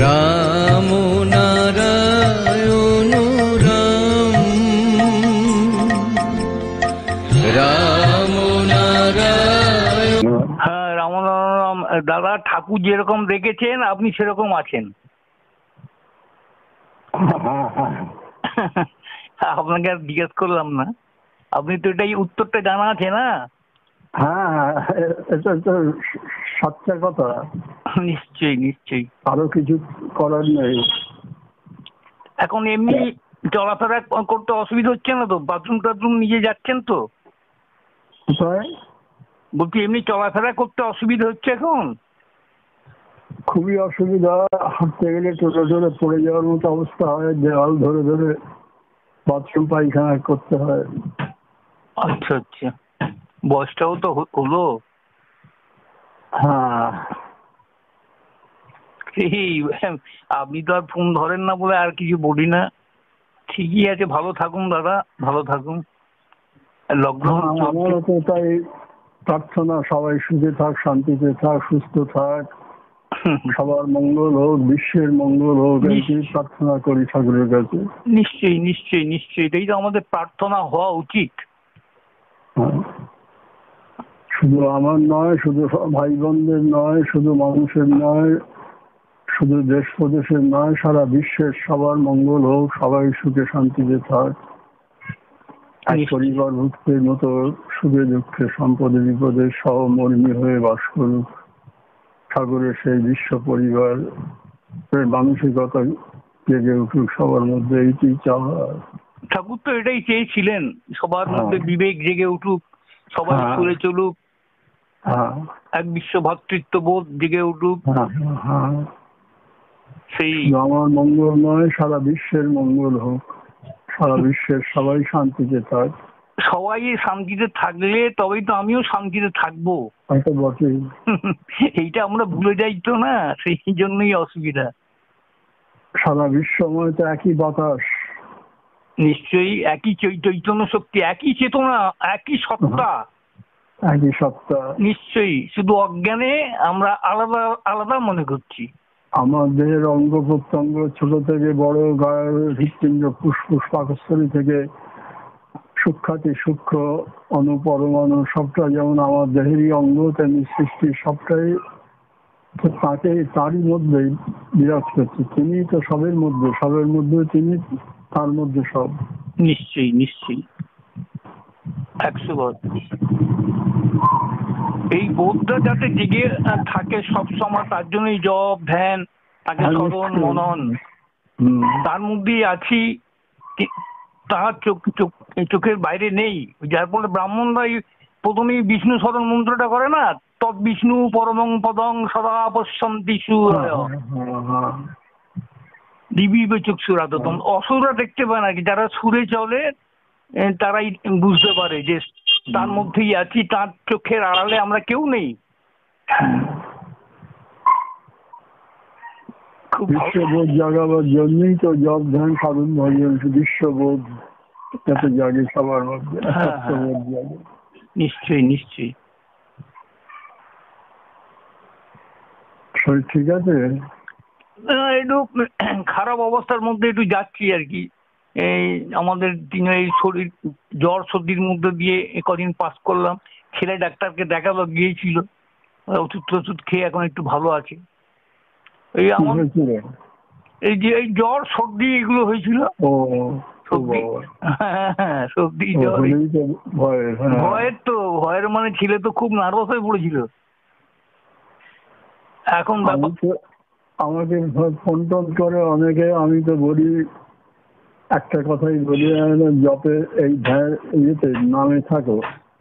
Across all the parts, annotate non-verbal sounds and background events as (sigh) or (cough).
রাম রাম। হ্যাঁ রামনারায়ণ দাদা ঠাকুর যেরকম রেখেছেন আপনি সেরকম আছেন। আপনাকে আর জিজ্ঞেস করলাম না। আপনি তো এটাই উত্তরটা জানা আছে না? হ্যাঁ এটা তো সত্যি কথা। নিশ্চয়ই নিশ্চয়ই। আরও কিছু করার নেই। এখন এমনি চলাফেরা করতে অসুবিধা হচ্ছে না তো? বাথরুম টাথরুম নিজে যাচ্ছেন তো? বলছি এমনি চলাফেরা করতে অসুবিধা হচ্ছে এখন? খুবই অসুবিধা। হাঁটতে গেলে টোটো ধরে পড়ে যাওয়ার মতো অবস্থা হয়। দেওয়াল ধরে ধরে বাথরুম পায়খানা করতে হয়। আচ্ছা আচ্ছা। বয়সটাও তো হলো। হ্যাঁ। আপনি তো আর ফোন ধরেন না বলে আর কিছু বলি না। ঠিকই আছে ভালো থাকুন দাদা ভালো থাকুন। লকডাউন হ্যাঁ, আমারও তো তাই প্রার্থনা সবাই সুখে থাক শান্তিতে থাক সুস্থ থাক। (laughs) সবার মঙ্গল হোক বিশ্বের মঙ্গল হোক প্রার্থনা করি ঠাকুরের কাছে। নিশ্চয়ই নিশ্চয়ই নিশ্চয়ই। এটাই তো আমাদের প্রার্থনা হওয়া উচিত। হ্যাঁ। শুধু আমার নয় শুধু ভাই বোনদের নয় শুধু মানুষের নয় শুধু দেশ প্রদেশের নয় সারা বিশ্বের সবার মঙ্গল হোক সবাই সুখে শান্তিতে থাক পরিবার ভুক্তের মতো সুখে দুঃখে সম্পদে বিপদে সহমর্মী হয়ে বাস করুক ঠাকুরের সেই বিশ্ব পরিবার মানসিকতা জেগে উঠুক সবার মধ্যে এইটি চাওয়া ঠাকুর তো এটাই চেয়েছিলেন সবার হ্যাঁ। মধ্যে বিবেক জেগে উঠুক সবাই হ্যাঁ। চলে চলুক হ্যাঁ এক বিশ্ব ভ্রাতৃত্ববোধ জেগে উঠুক। হ্যাঁ হ্যাঁ সেই আমার মঙ্গল নয় সারা বিশ্বের মঙ্গল হোক। সারা বিশ্বের সবাই শান্তিতে থাক। সবাই শান্তিতে থাকলে তবেই তো আমিও শান্তিতে থাকব। এইটা আমরা ভুলে যাই তো না সেই জন্যই অসুবিধা। সারা বিশ্বময় তো একই বাতাস। নিশ্চয়ই একই চৈতন্য শক্তি একই চেতনা একই সত্তা। সত্তা নিশ্চয়ই। শুধু অজ্ঞানে আমরা আলাদা আলাদা মনে করছি। আমার দেহের অঙ্গ প্রত্যঙ্গ ছোট থেকে বড় গায়ের হৃৎপিণ্ড ফুসফুস পাকস্থলী থেকে সূক্ষাতি সূক্ষ্ম অনুপরমাণু সবটা যেমন আমার দেহেরই অঙ্গ তেমনি সৃষ্টি সবটাই তাকে তারই মধ্যেই বিরাজ করছে। তিনি তো সবের মধ্যে সবের মধ্যে তিনি তার মধ্যে সব। নিশ্চয়ই নিশ্চয়ই। একশো বার এই বোধটা যাতে জেগে থাকে সব সময় তার জন্যই জব ধ্যান তাকে হ্যাঁ, স্মরণ মনন। তার মধ্যেই আছি তার চোখ চোখ চোখের বাইরে নেই। যার ফলে ব্রাহ্মণরাই প্রথমেই বিষ্ণু স্মরণ মন্ত্রটা করে না তৎ বিষ্ণু পরমং পদং সদা পশ্যন্তি সুরয়। হ্যাঁ, হ্যাঁ। দিবি চোখ সুরাতম অসুররা দেখতে পায় না যারা সুরে চলে তারাই বুঝতে পারে যে তার মধ্যেই আছি তার চোখের আড়ালে আমরা কেউ নেই। খুব বিশ্ববোধ জাগাবার জন্যই তো জব ধ্যান সাধন ভজন বিশ্ববোধ। যাতে জাগে সবার মধ্যে হ্যাঁ, হ্যাঁ। নিশ্চয়ই নিশ্চয়ই। শরীর ঠিক আছে? একটু খারাপ অবস্থার মধ্যে একটু যাচ্ছি আর কি। এই আমাদের দিনে এই শরীর জ্বর সর্দির মধ্যে দিয়ে এ কদিন পাস করলাম। ছেলে ডাক্তারকে দেখাল গিয়েছিল। ওষুধ টষুধ খেয়ে এখন একটু ভালো আছে। এই আমার এই যে এই জ্বর সর্দি এগুলো হয়েছিল। সর্দি। (laughs) সর্দি জ্বর। ভয় হ্যাঁ। ভয়ের তো ভয়ের মানে ছেলে তো খুব নার্ভাস হয়ে পড়েছিল। এখন আমাকে ফোন টোন করে অনেকে আমি তো বলি একটা কথাই বলি জপে এই ধ্যান ইয়েতে নামে থাকো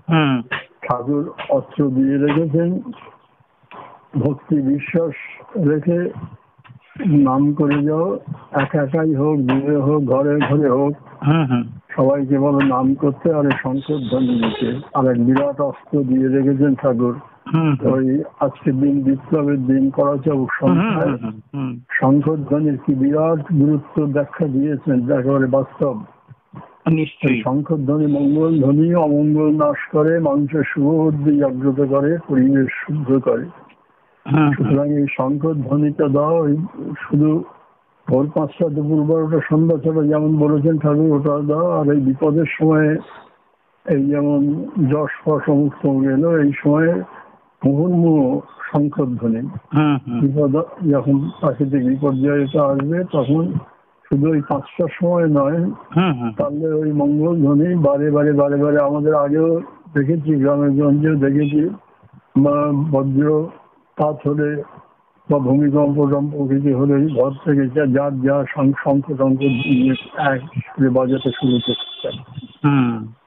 হুম। ঠাকুর অস্ত্র দিয়ে রেখেছেন ভক্তি বিশ্বাস রেখে নাম করে যাও একা একাই হোক দূরে হোক ঘরে ঘরে হোক সবাইকে বলো নাম করতে আর শঙ্কর ধ্বনি দিতে আর এক বিরাট অস্ত্র দিয়ে রেখেছেন ঠাকুর। ওই আজকের দিন বিপ্লবের দিন করা চৌক হুম, সংখ্যায় হুম, হুম, শঙ্কর ধ্বনির কি বিরাট গুরুত্ব ব্যাখ্যা দিয়েছেন একেবারে বাস্তব। এই নিশ্চয়ই। শঙ্কর মঙ্গল ধ্বনি অমঙ্গল নাশ করে মানুষের শুভ জাগ্রত করে পরিবেশ শুদ্ধ করে। সুতরাং এই শঙ্কর ধ্বনিটা দাও শুধু ভোর পাঁচটা দুপুর বারোটা সন্ধ্যা ছটা যেমন বলেছেন ঠাকুর ওটা দাও। আর এই বিপদের সময়ে এই যেমন যশ ফস অমুক এলো এই সময়ে মুহুর্মুহ শঙ্কর ধ্বনি। বিপদ যখন প্রাকৃতিক বিপর্যয়টা আসবে তখন শুধু ওই পাঁচটার সময় নয়। তাহলে ওই মঙ্গল ধ্বনি বারে বারে বারে বারে আমাদের আগেও দেখেছি গ্রামে গঞ্জেও দেখেছি বা বজ্র পাত হলে বা ভূমিকম্প টম্প কিছু হলে ঘর থেকে যা যার যা শঙ্খ টঙ্ক এক বাজাতে শুরু করতে।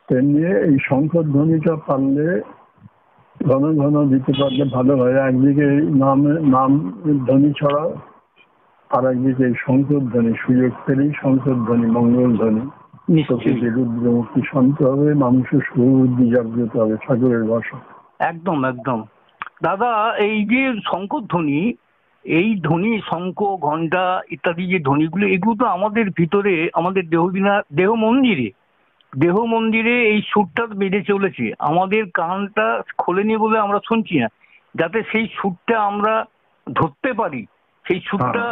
তেমনি এই শঙ্কর ধ্বনিটা পারলে ঘন ঘন দিতে পারলে ভালো হয়। একদিকে নাম নাম ধ্বনি ছড়া আর একদিকে শঙ্কর ধ্বনি সুযোগ পেলেই শঙ্কর ধ্বনি মঙ্গল ধ্বনি। রুদ্রমুক্তি শান্ত হবে মানুষের সুবুদ্ধি জাগ্রত হবে ঠাকুরের ভাষা একদম একদম। দাদা এই যে শঙ্কর ধ্বনি এই ধ্বনি শঙ্খ ঘণ্টা ইত্যাদি যে ধ্বনিগুলো এগুলো তো আমাদের ভিতরে আমাদের দেহবিনা দেহ মন্দিরে দেহ মন্দিরে এই সুরটা বেড়ে চলেছে। আমাদের কানটা খোলেনি বলে আমরা শুনছি না। যাতে সেই সুরটা আমরা ধরতে পারি সেই সুরটা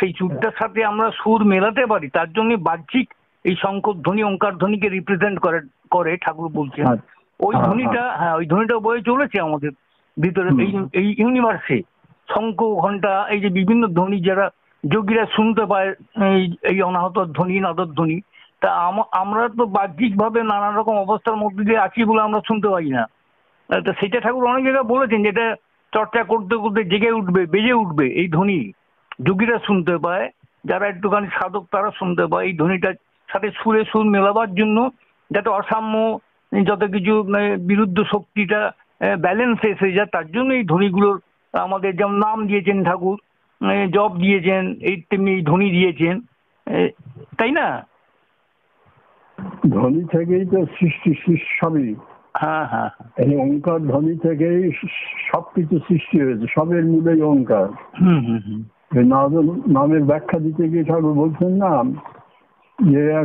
সেই সুরটার সাথে আমরা সুর মেলাতে পারি তার জন্য বাহ্যিক এই শঙ্কর ধ্বনি ওঙ্কার ধ্বনিকে রিপ্রেজেন্ট করে করে ঠাকুর বলছেন। আচ্ছা। ওই হ্যাঁ, ধ্বনিটা হ্যাঁ। ওই ধ্বনিটা বয়ে চলেছে আমাদের ভিতরে এই এই ইউনিভার্সে শঙ্খ ঘণ্টা এই যে বিভিন্ন ধ্বনি যারা যোগীরা শুনতে পায় এই এই অনাহত ধ্বনি নাদর ধ্বনি তা আম- আমরা তো বাহ্যিকভাবে নানা রকম অবস্থার মধ্যে দিয়ে আছি বলে আমরা শুনতে পাই না। তা সেটা ঠাকুর অনেক জায়গায় বলেছেন যেটা চর্চা করতে করতে জেগে উঠবে বেজে উঠবে এই ধ্বনি। যোগীরা শুনতে পায় যারা একটুখানি সাধক তারা শুনতে পায় এই ধ্বনিটার সাথে সুরে সুর মেলাবার জন্য যাতে অসাম্য যত কিছু মানে, বিরুদ্ধ শক্তিটা ব্যালেন্সে এসে যায় তার জন্য এই ধ্বনিগুলোর আমাদের যেমন নাম দিয়েছেন ঠাকুর জপ দিয়েছেন এই তেমনি ধ্বনি দিয়েছেন তাই না? ধ্বনি থেকেই তো সৃষ্টি সবই। হ্যাঁ হ্যাঁ। এই ওঙ্কার ধ্বনি থেকেই সবকিছু সৃষ্টি হয়েছে সবের মূলেই নাদ- নামের ব্যাখ্যা দিতে গিয়ে ঠাকুর বলছেন না যে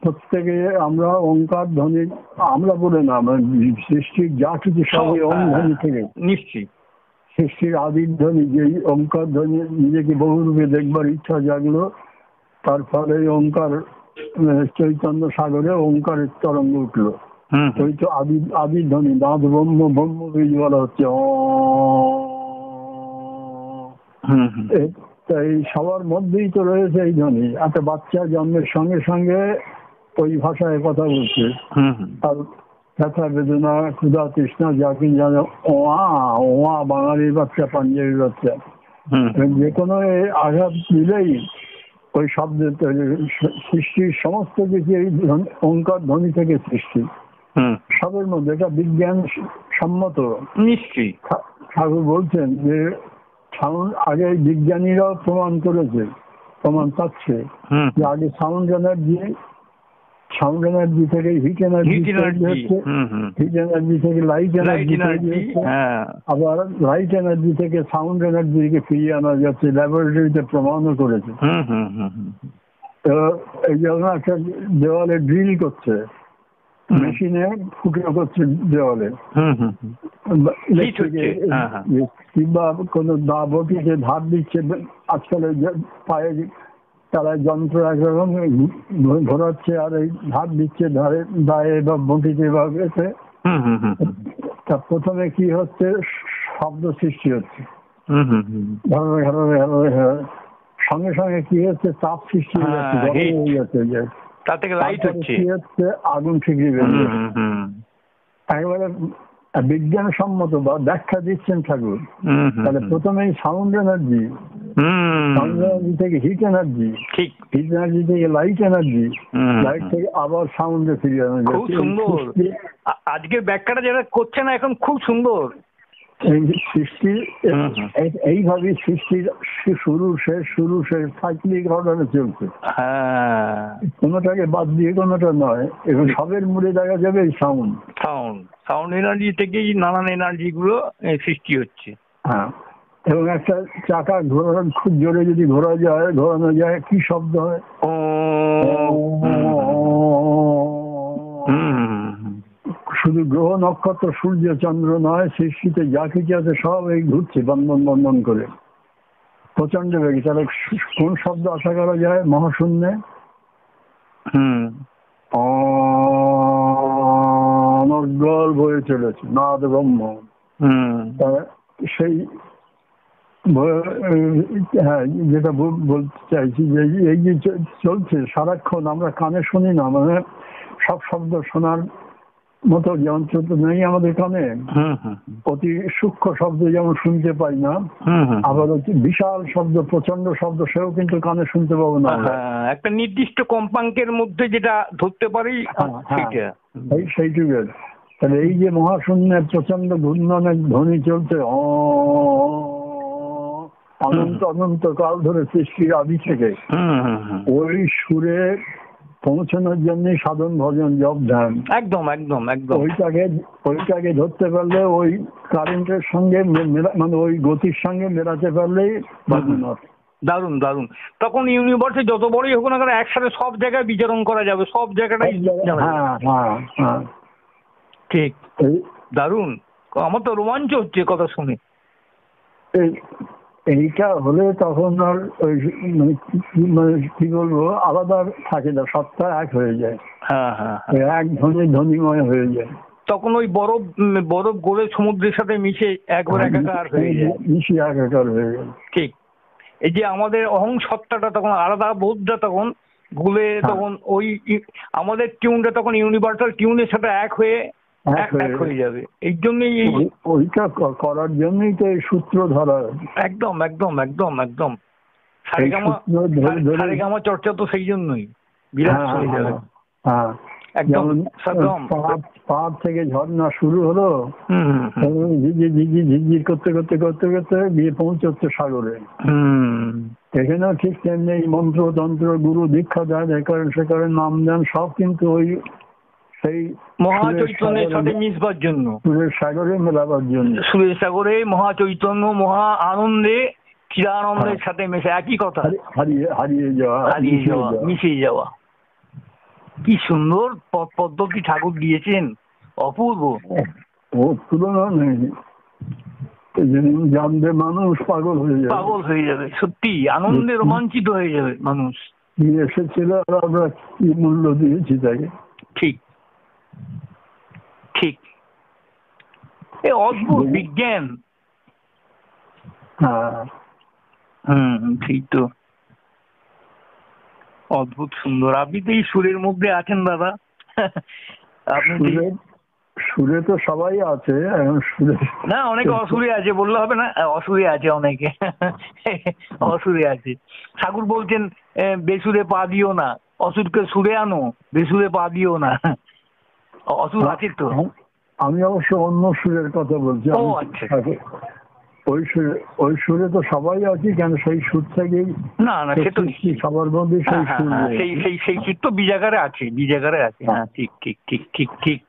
প্রত্যেকে আমরা ওঙ্কার ধ্বনি আমরা বলে না সৃষ্টির যা কিছু সবই ওম ধ্বনি থেকে। নিশ্চয়ই। সৃষ্টির আদির ধ্বনি যে ওঙ্কার ধ্বনি নিজেকে বহুরূপে দেখবার ইচ্ছা জাগলো তার ফলে আহ, চৈতন্য সাগরে ওঙ্কারের তরঙ্গ উঠল। হুম হুম। ওই তো আদি আদি ধ্বনি দাঁত ব্রহ্ম ব্রহ্ম বীজ বলা হচ্ছে অ। এই সবার মধ্যেই তো রয়েছে এই ধ্বনি। একটা বাচ্চা জন্মের সঙ্গে সঙ্গে ওই ভাষায় কথা বলছে। হুম হুম। আর ব্যথা বেদনা ক্ষুধা তৃষ্ণা যা কি জানে ওয়া ওয়া বাঙালির বাচ্চা পাঞ্জাবি বাচ্চা। যে কোনো আঘাত দিলেই ওই শব্দ সৃষ্টির সমস্ত কিছু এই ধ্বনি- ওঙ্কার ধ্বনি থেকে সৃষ্টি। হুম। সবের মধ্যে এটা বিজ্ঞান সম্মত। নিশ্চয়ই। ঠাকুর বলছেন যে সাউন্ড আগে বিজ্ঞানীরাও প্রমাণ করেছে প্রমাণ পাচ্ছে যে আগে সাউন্ড এনার্জি সাউন্ড এনার্জি থেকে হিট এনার্জি হচ্ছে হিট এনার্জি থেকে লাইট লাইট এনার্জি হ্যাঁ। আবার লাইট এনার্জি থেকে সাউন্ড এনার্জিকে ফিরিয়ে আনা যাচ্ছে ল্যাবরেটরিতে প্রমাণও করেছে। এই জন্য একটা দেওয়ালে ড্রিল করছে মেশিনে ফুটো করছে দেওয়ালে। হ্যাঁ, হ্যাঁ। কিংবা কোন দা বটিতে ধার দিচ্ছে আজকাল পায়ে তারা যন্ত্র একরকম ঘোরাচ্ছে আর এই ধার দিচ্ছে ধারে দায়ে বা বটিতে বা এতে। তা প্রথমে কি হচ্ছে? শব্দ সৃষ্টি হচ্ছে। সঙ্গে সঙ্গে কি হচ্ছে? তাপ সৃষ্টি হয়ে যাচ্ছে হ্যাঁ, যে তার থেকে লাইট হচ্ছে। আগুন ঠিকই হুম। একেবারে বিজ্ঞান সম্মত বা ব্যাখ্যা দিচ্ছেন ঠাকুর। তাহলে প্রথমেই সাউন্ড এনার্জি হুম। সাউন্ড এনার্জি থেকে হিট এনার্জি ঠিক। হিট এনার্জি থেকে লাইট এনার্জি লাইট থেকে আবার সাউন্ডে ফিরে আনা খুব সুন্দর। আজকের ব্যাখ্যাটা যেটা করছে না এখন খুব সুন্দর। এই সৃষ্টি এইভাবে সৃষ্টির শুরু শেষ শুরু শেষ সাইক্লিক অর্ডারে চলছে। হ্যাঁ। কোনোটাকে বাদ দিয়ে কোনোটা নয় এবং সবের মূলে দেখা যাবে এই সাউন্ড সাউন্ড সাউন্ড এনার্জি থেকেই নানান এনার্জি গুলো সৃষ্টি হচ্ছে। হ্যাঁ। এবং একটা চাকা ঘোরানো খুব জোরে যদি ঘোরা যায় ঘোরানো যায় কি শব্দ হয়? ও হুম হুম হুম। শুধু গ্রহ নক্ষত্র সূর্য চন্দ্র নয় সৃষ্টিতে যা কিছু আছে সব এই ঘুরছে বন্ধন বন্ধন করে। প্রচণ্ড বেগে। তাহলে কোন শব্দ আশা করা যায়? মহাশূন্যে? হুম। অনর্গল বয়ে চলেছে নাদ ব্রহ্ম সেই হ্যাঁ যেটা বলতে চাইছি যে এই যে চলছে সারাক্ষণ আমরা কানে শুনি না মানে সব শব্দ শোনার মতো যন্ত্র তো নেই আমাদের কানে। হুম অতি সূক্ষ্ম শব্দ যেমন শুনতে পাই না আবার বিশাল শব্দ প্রচণ্ড শব্দ সেও কিন্তু কানে শুনতে পাবো না হ্যাঁ একটা নির্দিষ্ট কম্পাঙ্কের মধ্যে যেটা ধরতে পারি হ্যাঁ, হ্যাঁ। সেটা এই তাহলে এই যে মহাশূন্যের প্রচণ্ড ঘূর্ণনের ধ্বনি চলছে অ অনন্ত অনন্ত কাল ধরে সৃষ্টির আদি থেকে ওই সুরে পৌঁছানোর জন্য সাধন ভজন জপ ধ্যান একদম একদম একদম। ওইটাকে ওইটাকে ধরতে পারলে ওই কারেন্টের সঙ্গে মানে ওই গতির সঙ্গে মেলাতে পারলেই বাজুনাথ দারুণ দারুণ তখন ইউনিভার্সে যত বড়ই হোক না কেন একসাথে সব জায়গায় বিচরণ করা যাবে সব জায়গাটাই হ্যাঁ হ্যাঁ হ্যাঁ। ঠিক। দারুণ আমার তো রোমাঞ্চ হচ্ছে কথা শুনে। এই- এইটা হলে তখন আর ওই মানে কি- মানে বলব আলাদা থাকে না সত্তা এক হয়ে যায়। হ্যাঁ হ্যাঁ হ্যাঁ। এক ধ্বনি ধ্বনিময় হয়ে যায়। তখন ওই বরফ বরফ গলে সমুদ্রের সাথে মিশে একবার একাকার হয়ে যায়। মিশি একাকার হয়ে যায়। ঠিক। এই যে আমাদের অহং সত্তাটা তখন আলাদা বোধটা তখন গুলে হ্যাঁ। তখন ওই আমাদের টিউনটা তখন ইউনিভার্সাল টিউনের সাথে এক হয়ে এক এক হয়ে যাবে। এই জন্যই এই ওই- ওইটা করার জন্যই তো এই সূত্র ধরা একদম একদম একদম একদম। সারেগামা চর্চা তো সেই জন্যই। বিরাট হ্যাঁ, হয়ে যাবে। হ্যাঁ। একদম পাহাড় থেকে ঝর্ণা শুরু হলো। ঝিঝির ঝিঝির ঝিঝির করতে করতে করতে করতে গিয়ে পৌঁছচ্ছে সাগরে। হুম। এখানেও ঠিক তেমনি মন্ত্র তন্ত্র গুরু দীক্ষা দেন এ করেন সে করেন নাম দেন সব কিন্তু ওই সেই মহাচৈতন্যের সাথে মিশবার জন্য। সুরের সাগরে মেলাবার জন্য। সুরেশ সাগরে মহাচৈতন্য মহা আনন্দে চিরানন্দের হ্যাঁ। সাথে মেশে একই কথা। হারিয়ে হারিয়ে যাওয়া হারিয়ে যাওয়া মিশিয়ে যাওয়া। কি সুন্দর পদ্ধতি ঠাকুর দিয়েছেন। অপূর্ব। ও তুলনা নেই। জানবে মানুষ পাগল হয়ে যাবে। পাগল হয়ে যাবে সত্যি। আনন্দে রোমাঞ্চিত হয়ে যাবে মানুষ। এসেছিল আর আমরা কি মূল্য দিয়েছি তাকে? ঠিক। এ অদ্ভুত বিজ্ঞান। হ্যাঁ। হুম ঠিক তো। অদ্ভুত সুন্দর। আপনি তো এই সুরের মধ্যে আছেন দাদা। আপনি সুরে তো সবাই আছে সুরে না অনেকে অসুরে আছে বললে হবে না। অসুরে আছে অনেকে। অসুরে আছে। ঠাকুর বলছেন বেসুরে পা দিও না। অসুরকে সুরে আনো বেসুরে পা দিও না। অসুর আছে তো। আমি অবশ্য অন্য সুরের কথা বলছি। আচ্ছা। তাকে- ওই সুরে ওই সুরে তো সবাই আছি কেন সেই সুর থেকেই না না সে তো সবার মধ্যে সেই হ্যাঁ, হ্যাঁ, সুর হ্যাঁ, সেই সেই সেই সুর তো বিজাগারে আছে বিজাগারে আছে। হ্যাঁ। ঠিক ঠিক ঠিক ঠিক ঠিক।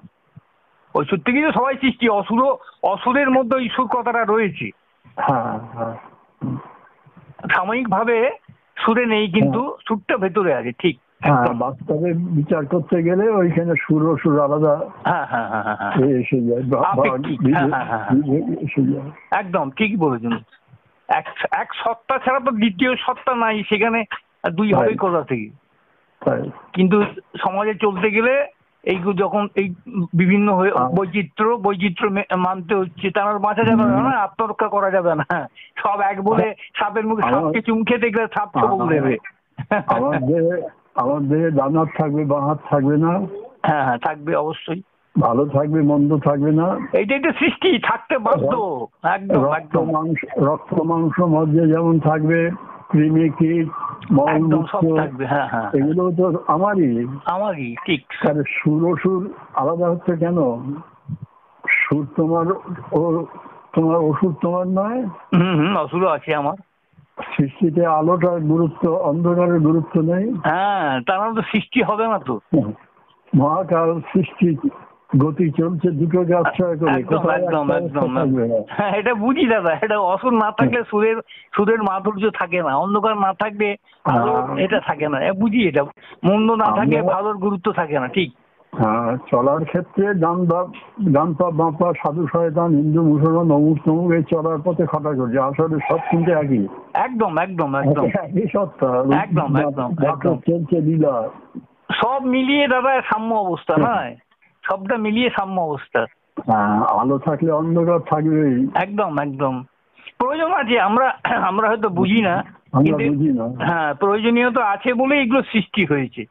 ওই সুর থেকেই তো সবাই সৃষ্টি অসুর অসুরের মধ্যে ওই সুর কথাটা রয়েছে। হ্যাঁ হ্যাঁ। সাময়িক ভাবে সুরে নেই কিন্তু সুরটা ভেতরে আছে ঠিক। হ্যাঁ। বাস্তবে বিচার করতে গেলে ওইখানে সুর সুর আলাদা হ্যাঁ হ্যাঁ হ্যাঁ হ্যাঁ, হ্যাঁ। এসে যায়। হ্যাঁ, হ্যাঁ, হ্যাঁ, হ্যাঁ। একদম ঠিকই বলেছেন। এক এক সত্তা ছাড়া তো দ্বিতীয় সত্তা নাই সেখানে দুই হবে. কোথা থেকে? কিন্তু সমাজে চলতে গেলে এই যখন এই বিভিন্ন হয়ে হ্যাঁ। বৈচিত্র্য বৈচিত্র্য মানতে হচ্ছে তার বাঁচা যাবে না। না আত্মরক্ষা করা যাবে না। সব এক বলে সাপের মুখে সাপকে চুমকে দেখলে সাপ আমার- দেবে। আমার দেহে হাত থাকবে বাঁ হাত থাকবে না। হ্যাঁ হ্যাঁ থাকবে অবশ্যই। ভালো থাকবে মন্দ থাকবে না। এইটাই তো সৃষ্টি থাকতে বাধ্য। একদম রক্ত মাংস রক্ত মাংস মধ্যে যেমন থাকবে কৃমি কীট থাকবে হ্যাঁ হ্যাঁ এগুলো তো আমারই। আমারই ঠিক। তাহলে সুর ও সুর আলাদা হচ্ছে কেন? সুর তোমার ও তোমার ওষুধ তোমার নয়? হুম হুম অসুরও আছে আমার। সৃষ্টিতে আলোটার গুরুত্ব অন্ধকারের গুরুত্ব নেই। হ্যাঁ তার মানে তো সৃষ্টি হবে না তো মহাকাল সৃষ্টি গতি চলছে দুটোকে আশ্রয় করে। হ্যাঁ এটা বুঝি দাদা এটা অসুর না থাকলে সুরের সুরের মাধুর্য থাকে না। অন্ধকার না থাকলে। এটা থাকে না। এ বুঝি এটা মন্দ না থাকে ভালোর গুরুত্ব থাকে না ঠিক। চলার ক্ষেত্রে ডান বাপ ডান পা বাঁ পা সাধু শয়তান হিন্দু মুসলমান অমুক তমুক এই চলার পথে খাটা করছে আসলে সব কিন্তু একই। একদম একদম একদম। একই সত্তা একদম, একদম, চলছে লীলা। সব মিলিয়ে দাদা সাম্য অবস্থা নয় সবটা মিলিয়ে সাম্য অবস্থা। হ্যাঁ, আলো থাকলে অন্ধকার থাকবেই। একদম একদম। প্রয়োজন আছে আমরা আমরা হয়তো বুঝি না হ্যাঁ প্রয়োজনীয়তা আছে বলে এগুলো সৃষ্টি হয়েছে।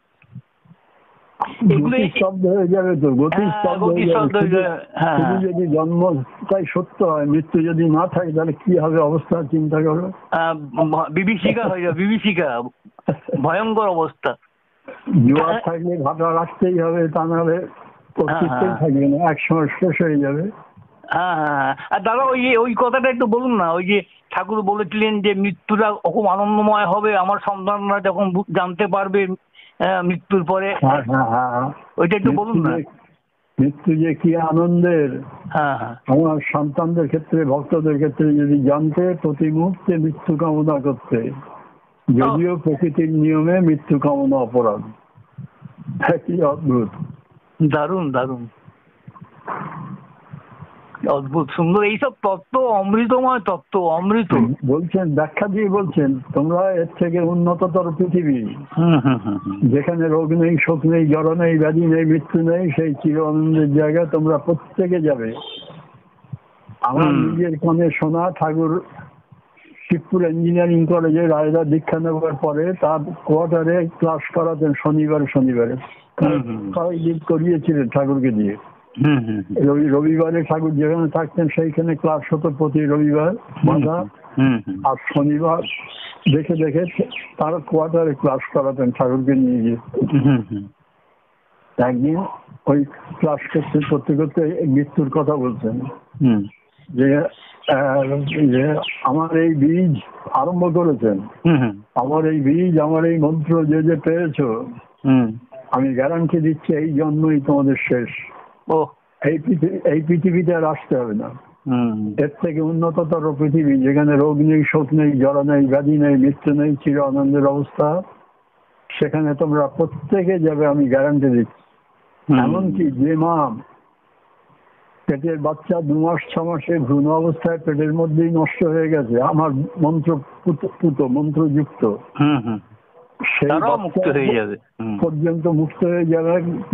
হয়ে যাবে তো গতি হ্যাঁ, স্তব্ধ গতি হয়ে যাবে শুধু- হ্যাঁ। শুধু যদি জন্ম তাই সত্য হয় মৃত্যু যদি না থাকে তাহলে কি হবে অবস্থা চিন্তা করো আহ, বিভীষিকা হয়ে যাবে বিভীষিকা ভয়ঙ্কর অবস্থা জোয়ার থাকলে ভাটা রাখতেই হবে তা নাহলে অস্তিত্বই হ্যাঁ। থাকবে না এক সময় শেষ হয়ে যাবে হ্যাঁ হ্যাঁ হ্যাঁ। আর দাদা ওই ওই কথাটা একটু বলুন না ওই যে ঠাকুর বলেছিলেন যে মৃত্যুটা খুব আনন্দময় হবে আমার সন্তানরা যখন জানতে পারবে আহ, মৃত্যুর পরে হ্যাঁ হ্যাঁ হ্যাঁ। হ্যাঁ। ওইটা একটু বলুন না। মৃত্যু যে- কি আনন্দের। হ্যাঁ হ্যাঁ। আমার সন্তানদের ক্ষেত্রে ভক্তদের ক্ষেত্রে যদি জানতে প্রতি মুহূর্তে মৃত্যু কামনা করতে। যদিও প্রকৃতির নিয়মে মৃত্যু কামনা অপরাধ। কি অদ্ভুত। দারুণ দারুণ। অদ্ভুত সুন্দর এইসব তত্ত্ব অমৃতময় তত্ত্ব অমৃত। বলছেন ব্যাখ্যা দিয়ে বলছেন তোমরা এর থেকে উন্নততর পৃথিবী। যেখানে রোগ নেই শোক নেই জড় নেই ব্যাধি নেই মৃত্যু নেই সেই চির আনন্দের জায়গায় তোমরা প্রত্যেকে যাবে। আমার নিজের কানে শোনা ঠাকুর শিবপুর ইঞ্জিনিয়ারিং কলেজে রায়দা দীক্ষা নেওয়ার পরে তার কোয়ার্টারে ক্লাস করাতেন শনিবারে শনিবারে। করিয়েছিলেন ঠাকুরকে দিয়ে। রবিবারে ঠাকুর যেখানে থাকতেন সেইখানে ক্লাস হতো প্রতি রবিবার বাধা। আর শনিবার দেখে দেখে তার কোয়ার্টারে ক্লাস করাতেন ঠাকুরকে নিয়ে গিয়ে। একদিন ওই ক্লাস করতে করতে করতে মৃত্যুর কথা বলছেন হুম। যে যে আমার এই বীজ আরম্ভ করেছেন। আমার এই বীজ আমার এই মন্ত্র যে যে পেয়েছ হুম। আমি গ্যারান্টি দিচ্ছি এই জন্মই তোমাদের শেষ ও এই পৃথিবী এই পৃথিবীতে আর আসতে হবে না। হুম। এর থেকে উন্নততর পৃথিবী যেখানে রোগ নেই শোক নেই জড় নেই ব্যাধি নেই মৃত্যু নেই চির আনন্দের অবস্থা সেখানে তোমরা প্রত্যেকে যাবে আমি গ্যারান্টি দিচ্ছি। এমনকি যে মা পেটের বাচ্চা দু মাস ছ মাসে ভ্রূণ অবস্থায় পেটের মধ্যেই নষ্ট হয়ে গেছে আমার মন্ত্র পুত- পুত মন্ত্রযুক্ত। হুম হুম। সেই তারাও মুক্ত হয়ে যাবে। পর্যন্ত মুক্ত হয়ে যাবে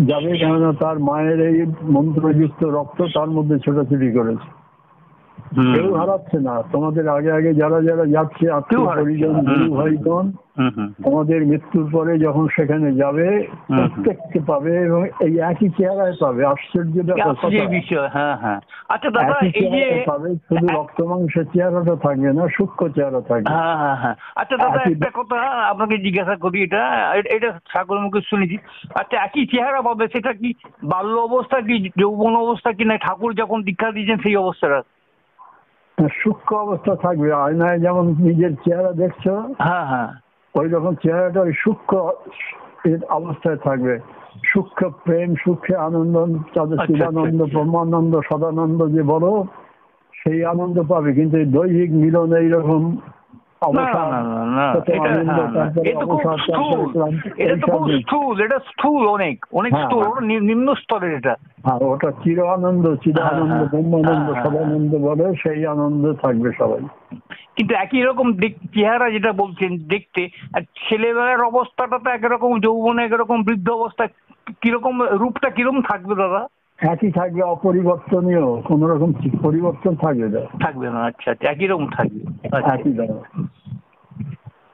যাবে কেননা তার মায়ের এই মন্ত্রযুক্ত রক্ত তার মধ্যে ছোটাছুটি করেছে। কেউ হারাচ্ছে না। তোমাদের আগে আগে যারা যারা যাচ্ছে আত্মীয় পরিজন গুরু। ভাইগণ। তোমাদের মৃত্যুর পরে যখন সেখানে যাবে প্রত্যেককে পাবে এবং এই একই চেহারায় পাবে। বিষয় হ্যাঁ হ্যাঁ। আচ্ছা দাদা এই যে পাবে শুধু রক্ত মাংসের চেহারাটা থাকবে না সূক্ষ্ম চেহারা থাকবে। হ্যাঁ হ্যাঁ হ্যাঁ। আচ্ছা দাদা একটা কথা আপনাকে জিজ্ঞাসা করি এটা এটা ঠাকুর মুখে শুনেছি। আচ্ছা একই চেহারা পাবে সেটা কি বাল্য অবস্থা কি যৌবন অবস্থা কি না ঠাকুর যখন দীক্ষা দিয়েছেন সেই অবস্থাটা? সূক্ষ্ম অবস্থা থাকবে। আয়নায় যেমন নিজের চেহারা দেখছ হ্যাঁ হ্যাঁ। ওই রকম চেহারাটা ওই সূক্ষ্ম অবস্থায় থাকবে। সূক্ষ্ম প্রেম সূক্ষ্ম আনন্দ তাদের শিবানন্দ আচ্ছা। ব্রহ্মানন্দ সদানন্দ যে বড় সেই আনন্দ পাবে। কিন্তু দৈহিক মিলন এইরকম নিম্ন স্তরের এটা। ওটা চির আনন্দ। ব্রহ্মানন্দ সদানন্দ বলে সেই আনন্দ থাকবে সবাই। কিন্তু একই রকম চেহারা যেটা বলছেন দেখতে আর ছেলেবেলার অবস্থাটা তো একরকম যৌবনে একরকম বৃদ্ধ অবস্থা কীরকম রূপটা কীরকম থাকবে দাদা? একই থাকবে অপরিবর্তনীয় কোন রকম পরিবর্তন থাকবে না। থাকবে না আচ্ছা আচ্ছা একই রকম থাকবে। আচ্ছা। একই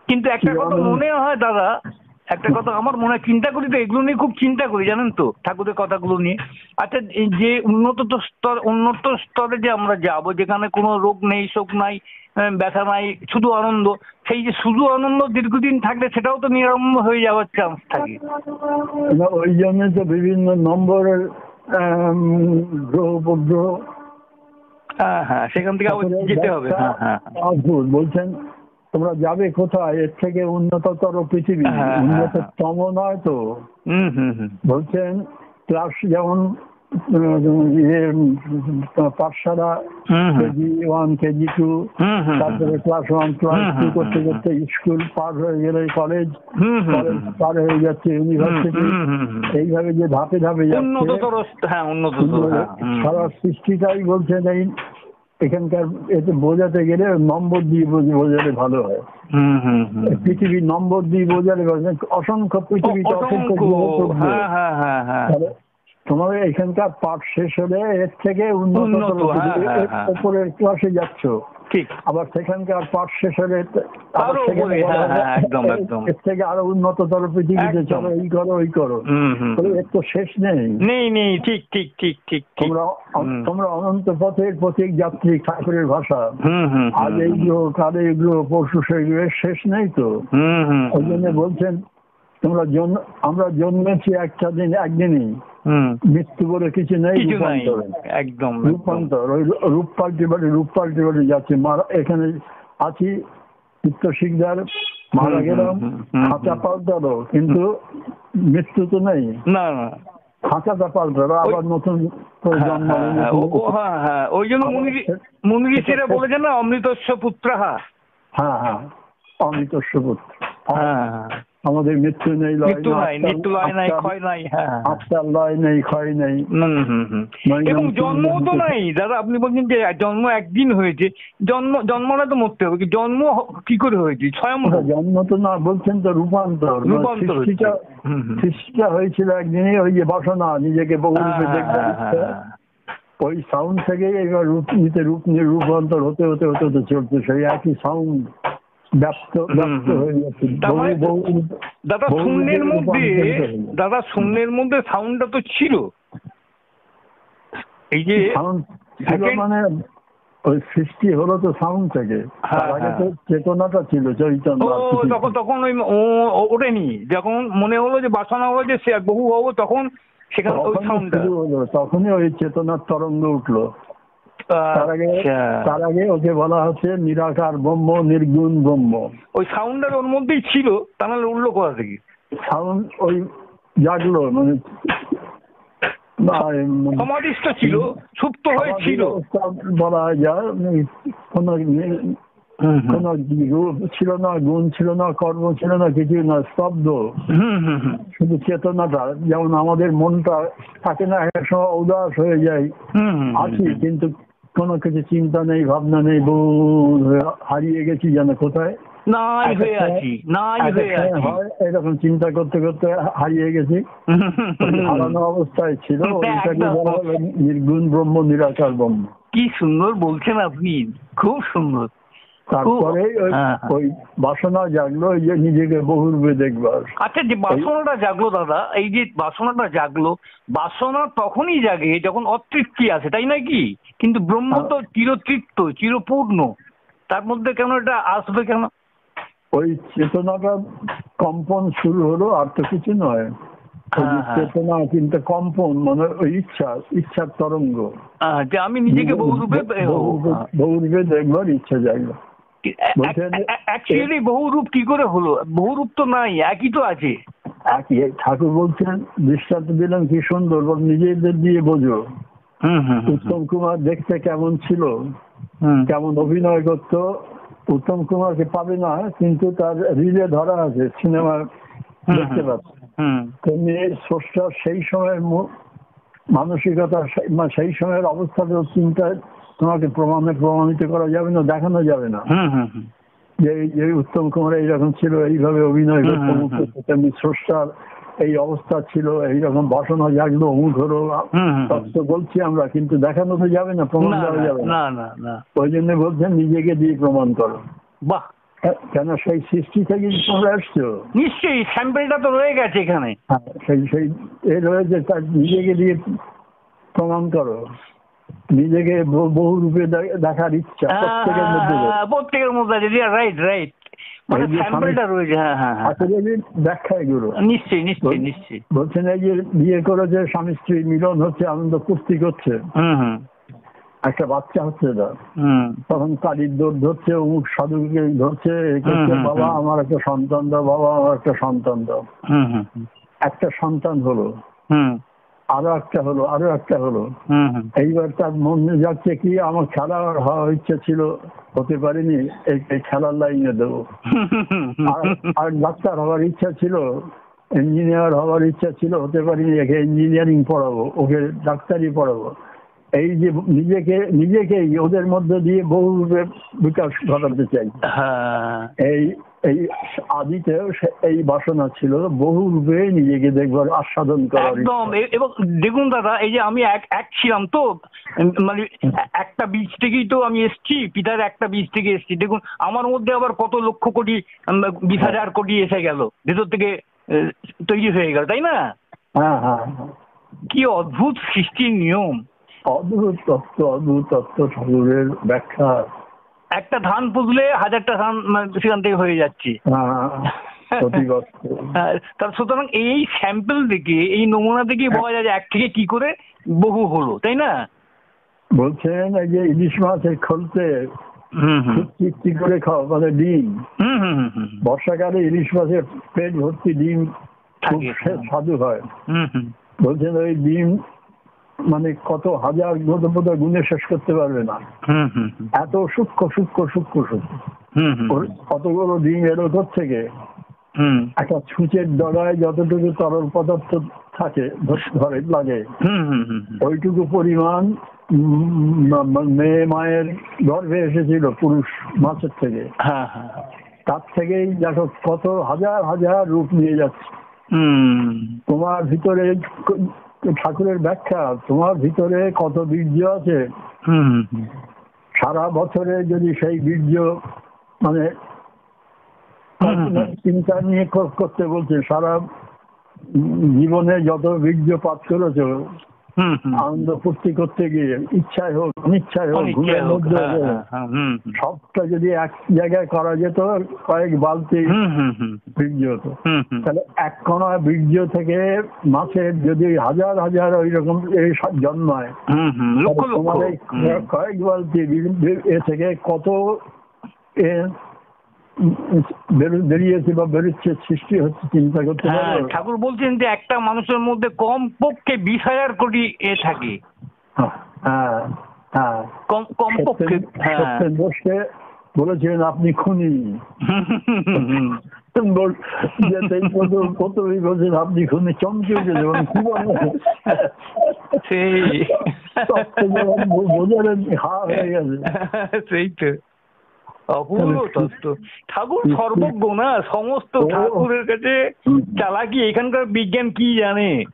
কিন্তু একটা কথা মনে হয় দাদা একটা কথা আমার মনে হয় চিন্তা করি তো এগুলো নিয়ে খুব চিন্তা করি জানেন তো ঠাকুরের কথাগুলো নিয়ে। আচ্ছা এই যে উন্নত স্তর উন্নত স্তরে যে আমরা যাব যেখানে কোনো রোগ নেই শোক নাই ব্যথা নাই শুধু আনন্দ সেই যে শুধু আনন্দ দীর্ঘদিন থাকলে সেটাও তো নিরানন্দ হয়ে যাওয়ার চান্স থাকে। ওই জন্য তো বিভিন্ন নম্বরের গ্রহ উপগ্রহ হ্যাঁ হ্যাঁ সেখান থেকে যেতে হবে। হ্যাঁ হ্যাঁ হ্যাঁ। অদ্ভুত বলছেন তোমরা যাবে কোথায়? এর থেকে উন্নততর পৃথিবী উন্নততম নয় তো? হুম হুম হুম। বলছেন ক্লাস যেমন পাঠশালা হুম হুম। কেজি ওয়ান কেজি টু তারপরে ক্লাস ওয়ান ক্লাস টু করতে করতে স্কুল পার হয়ে গেলে কলেজ। পার হয়ে যাচ্ছে ইউনিভার্সিটি। এইভাবে যে ধাপে ধাপে যাচ্ছে। হ্যাঁ হ্যাঁ সারা সৃষ্টিটাই বলছে এই এখানকার এতে বোঝাতে গেলে নম্বর দিয়ে বোঝালে ভালো হয়। হুম হুম হুম। পৃথিবীর নম্বর দিয়ে বোঝালে। অসংখ্য পৃথিবীতে অসংখ্য গ্রহ তোমাদের এখানকার পাঠ শেষ হলে এর থেকে উন্নত হ্যাঁ, হ্যাঁ, হ্যাঁ। উপরের ক্লাসে যাচ্ছ। ঠিক। আবার সেখানকার পাঠ শেষ হলে এর- থেকে আরও উন্নততর পৃথিবীতে চলো এই করো ওই করো। এর তো শেষ নেই। নেই নেই ঠিক ঠিক ঠিক ঠিক তোমরা তোমরা অনন্ত পথের প্রতীক যাত্রী ঠাকুরের ভাষা। হুম হুম আজ এইগুলো কাল এইগুলো পরশু সেইগুলো এর শেষ নেই তো? ওই জন্য বলছেন তোমরা জন্ম আমরা জন্মেছি একটা দিন একদিনই। মৃত্যু বলে কিছু নেই রূপান্তর। একদম। রূপান্তর ওই রূপ পাল্টে পাল্টে রূপ পাল্টে পাল্টে যাচ্ছে। মারা এখানে আছি চিত্ত শিকদার মারা গেলাম খাঁচা পাল্টালো কিন্তু মৃত্যু তো নেই। না না। খাঁচাটা পাল্টালো আবার নতুন করে হ্যাঁ, জন্ম হ্যাঁ, হ্যাঁ, হ্যাঁ, হ্যাঁ, ওই জন্য মুনি ঋষিরা বলেছেন না অমৃতস্ব পুত্রাহা। হ্যাঁ হ্যাঁ অমৃত সুপুত্র হ্যাঁ হ্যাঁ। আমাদের মৃত্যু নেই মৃত্যু নাই মৃত্যু লয় নাই ক্ষয় নাই হ্যাঁ হ্যাঁ। আত্মার লয় নেই ক্ষয় নেই এবং নয় জন্মও তো নাই দাদা আপনি বলছেন যে জন্ম একদিন হয়েছে জন্ম জন্মটা তো মরতে হবে জন্ম কি করে হয়েছে স্বয়ং জন্ম তো না বলছেন তো রূপান্তর মানে রূপান্তর। সৃষ্টিটা। হয়েছিল একদিনই ওই যে বাসনা নিজেকে হ্যাঁ, হ্যাঁ, হ্যাঁ, হ্যাঁ। ওই সাউন্ড থেকে এবার রূপ নিতে রূপ নিয়ে রূপান্তর হতে হতে হতে হতে চলছে সেই একই সাউন্ড দাদা শূন্যের মধ্যে দাদা শূন্যের মধ্যে সাউন্ডটা তো ছিল। এই যে মানে ওই সৃষ্টি হলো তো সাউন্ড থেকে। হ্যাঁ, হ্যাঁ। চেতনাটা ছিল চৈতন্য তখন তখন ওই ওঠেনি। যখন মনে হলো যে বাসনা হলো যে সে বহু হব তখন সেখানে ওই সাউন্ডটা তখনই ওই চেতনার তরঙ্গ উঠল। তার আগে আচ্ছা। তার আগে ওকে বলা হচ্ছে নিরাকার ব্রহ্ম নির্গুণ ব্রহ্ম। ওই সাউন্ডটা ওর মধ্যেই ছিল তা নাহলে উঠল কোথা থেকে? সাউন্ড ওই জাগলো মানে না, মানে ছিল সুপ্ত হয়ে ছিল। বলা যায় কোনো কোনো ছিল না গুণ ছিল না কর্ম ছিল না কিছু না স্তব্ধ। শুধু চেতনাটা যেমন আমাদের মনটা থাকে না এক সময় উদাস হয়ে যায়। আছি কিন্তু কোনো কিছু চিন্তা নেই ভাবনা নেই বোন হারিয়ে গেছি যেন কোথায়? নাই হয়ে আছি নাই হয়ে আছি। হয় এরকম চিন্তা করতে করতে হারিয়ে গেছি। হারানো অবস্থায় ছিল (laughs) নির্গুণ ব্রহ্ম নিরাকার ব্রহ্ম। কি সুন্দর বলছেন আপনি খুব সুন্দর। তারপরে ওই হ্যাঁ। বাসনা জাগলো যে নিজেকে বহুরূপে দেখবার। আচ্ছা যে বাসনাটা জাগলো দাদা এই যে বাসনাটা জাগলো বাসনা তখনই জাগে যখন অতৃপ্তি আছে তাই নয় কি? কিন্তু ব্রহ্ম তো চিরতৃপ্ত চিরপূর্ণ। তার মধ্যে কেন এটা আসবে কেন? ওই চেতনাটা কম্পন শুরু হলো আর তো কিছু নয়। ওই হ্যাঁ, হ্যাঁ। চেতনা কিন্তু কম্পন মানে ওই ইচ্ছা ইচ্ছার তরঙ্গ। আমি নিজেকে বহুরূপে বহুরূপে- দেখবার ইচ্ছা জাগলো। অ্যাকচুয়ালি বহুরূপ কি করে হলো? বহুরূপ তো নাই একই তো আছে। একই ঠাকুর বলছেন দৃষ্টান্ত দিলেন কি সুন্দর নিজেদের দিয়ে বোঝো। উত্তম কুমার দেখতে কেমন ছিল? হুম। কেমন অভিনয় করতো? উত্তম কুমারকে পাবে না কিন্তু তার রিলে ধরা আছে সিনেমার দেখতে পাচ্ছে। হুম। তেমনি স্রষ্টার সেই সময়ের মানসিকতা সেই- মানে সেই সময়ের অবস্থাতেও চিন্তায় তোমাকে প্রমাণে প্রমাণিত করা যাবে না দেখানো যাবে না। যে এই- যে উত্তম কুমার এইরকম ছিল এইভাবে অভিনয় হুম, করতো হুম, তেমনি স্রষ্টার এই অবস্থা ছিল এইরকম বাসনা জাগলো অমুক হলো তো বলছি আমরা কিন্তু দেখানো তো যাবে না প্রমাণ দেওয়া যাবে না। ওই জন্য বলছেন নিজেকে দিয়ে প্রমাণ করো। বাহ! হ্যাঁ, কেন সেই সৃষ্টি থেকে তোমরা এসছো? নিশ্চয়ই স্যাম্পেলটা তো রয়ে গেছে এখানে। হ্যাঁ, সেই সেই এ রয়েছে তার নিজেকে দিয়ে প্রমাণ করো। নিজেকে বহু- রূপে দেখার ইচ্ছা প্রত্যেকের মধ্যে। আহ, প্রত্যেকের মধ্যে রাইট রাইট মানে রয়েছে হ্যাঁ হ্যাঁ হ্যাঁ। নিশ্চয়ই বলছেন এই যে বিয়ে করেছে স্বামী স্ত্রী মিলন হচ্ছে আনন্দ ফুর্তি করছে। একটা বাচ্চা হচ্ছে না তখন কালির দৌড় ধরছে অমুক সাধুকে ধরছে বাবা আমার একটা সন্তান দাও বাবা আমার একটা সন্তান দাও। একটা সন্তান হলো। হুম। আরও একটা হলো আরও একটা হলো। এইবার তার মনে যাচ্ছে কি? আমার খেলার হওয়ার ইচ্ছা ছিল হতে পারিনি এই খেলার লাইনে দেবো। আর ডাক্তার হওয়ার ইচ্ছা ছিল ইঞ্জিনিয়ার হওয়ার ইচ্ছা ছিল হতে পারিনি একে ইঞ্জিনিয়ারিং পড়াবো ওকে ডাক্তারি পড়াবো। এই যে নিজেকে নিজেকেই ওদের মধ্যে দিয়ে বহু বিকাশ ঘটাতে চাই। হ্যাঁ। এই এই আদিতেও সে- এই বাসনা ছিল বহু রূপে নিজেকে দেখবার আস্বাদন করার একদম। এবং দেখুন দাদা এই যে আমি এক এক ছিলাম তো মানে একটা বীজ থেকেই তো আমি এসেছি পিতার একটা বীজ থেকে এসেছি। দেখুন আমার মধ্যে আবার কত লক্ষ কোটি বিশ হাজার কোটি এসে গেল। ভেতর থেকে তৈরি হয়ে গেল তাই না? হ্যাঁ হ্যাঁ হ্যাঁ। কি অদ্ভুত সৃষ্টির নিয়ম। অদ্ভুত তত্ত্ব অদ্ভুত তত্ত্ব ঠাকুরের ব্যাখ্যা। একটা ধান পুজলে হাজারটা ধান মানে সেখান থেকে হয়ে যাচ্ছে। হ্যাঁ, (laughs) হ্যাঁ, তার সুতরাং এই স্যাম্পল থেকে এই নমুনা থেকে বোঝা যায় যে এক থেকে কি করে বহু হলো তাই না? বলছেন এই যে ইলিশ মাছের খলতে খুব করে খাও মানে ডিম। হুম হুম হুম হুম বর্ষাকালে ইলিশ মাছের পেট ভর্তি ডিম। স্বাদু হয়। হুম হুম। বলছেন ওই ডিম মানে কত হাজার বোধ গুণে শেষ করতে পারবে না। হুম হুম হুম। এত সূক্ষ্ম সূক্ষ্ম সূক্ষ্ম সূক্ষ্ম। কতগুলো ডিম এলো থেকে হুম। একটা ছুঁচের ডগায় যতটুকু তরল পদার্থ থাকে ধর- লাগে। ওইটুকু পরিমাণ মেয়ে মায়ের গর্ভে এসেছিল পুরুষ মাছের থেকে। হ্যাঁ হ্যাঁ। তার থেকেই দেখো কত হাজার হাজার রূপ নিয়ে যাচ্ছে। হুম। তোমার ভিতরে ঠাকুরের ব্যাখ্যা তোমার ভিতরে কত বীর্য আছে? সারা বছরে যদি সেই বীর্য মানে চিন্তা নিয়ে করতে বলছে সারা জীবনে যত বীর্যপাত করেছ হুম হুম আনন্দ ফুর্তি করতে গিয়ে ইচ্ছায় হোক অনিচ্ছায় হোক ঘুমের মধ্যে হ্যাঁ, হ্যাঁ, হ্যাঁ। সবটা যদি এক জায়গায় করা যেত কয়েক বালতি হুম হুম হুম বীর্য হতো। তাহলে এক কণা বীর্য থেকে মাছের যদি হাজার হাজার ওই রকম এই সব জন্মায় তোমার এই কয়েক বালতি এ থেকে কত বেরিয়েছে বা বেরোচ্ছে সৃষ্টি হচ্ছে চিন্তা করতে হ্যাঁ ঠাকুর বলছেন যে একটা মানুষের মধ্যে কম পক্ষে বিশ হাজার কোটি এ থাকে। হ্যাঁ হ্যাঁ কম কম পক্ষে বলেছিলেন আপনি খুনি। (laughs) বলছেন আপনি খুনি। চমকে মানে কি বলে সেই বোঝালেন হা হয়ে গেছে। (laughs) সেই তো। অপূর্ব তত্ত্ব ঠাকুর সর্বজ্ঞ না সমস্ত ঠাকুরের কাছে চালাকি এখানকার বিজ্ঞান কি জানে?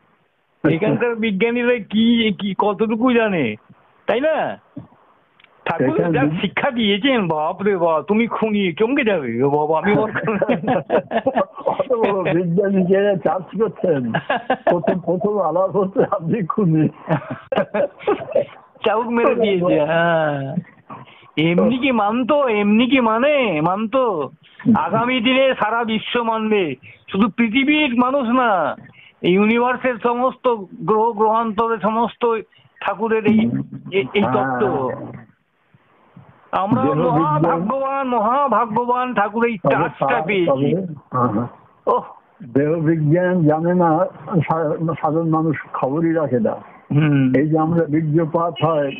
এখানকার বিজ্ঞানীরা কি কি কতটুকু জানে? তাই না? ঠাকুর যা শিক্ষা দিয়েছেন বাপ রে বাপ তুমি খুনি চমকে যাবে বাবা আমি বিজ্ঞানীকে চার্জ করছেন। প্রথম প্রথম আলাপ হচ্ছে আপনি খুনি। চাউক মেরে দিয়েছে হ্যাঁ। এমনি কি মানতো? এমনি কি মানে? মানতো? আগামী দিনে সারা বিশ্ব মানবে। শুধু পৃথিবীর মানুষ না ইউনিভার্সের সমস্ত গ্রহ গ্রহান্তরের সমস্ত ঠাকুরের এই এই- তত্ত্ব। আমরা দেহ বিজ্ঞান- মহাভাগ্যবান মহাভাগ্যবান ঠাকুর এই টাচটা পেয়েছি। তবে, হ্যাঁ, দেহ বিজ্ঞান জানে না সাধারণ মানুষ খবরই রাখে না। এই যে আমরা বীর্যপাত হয়।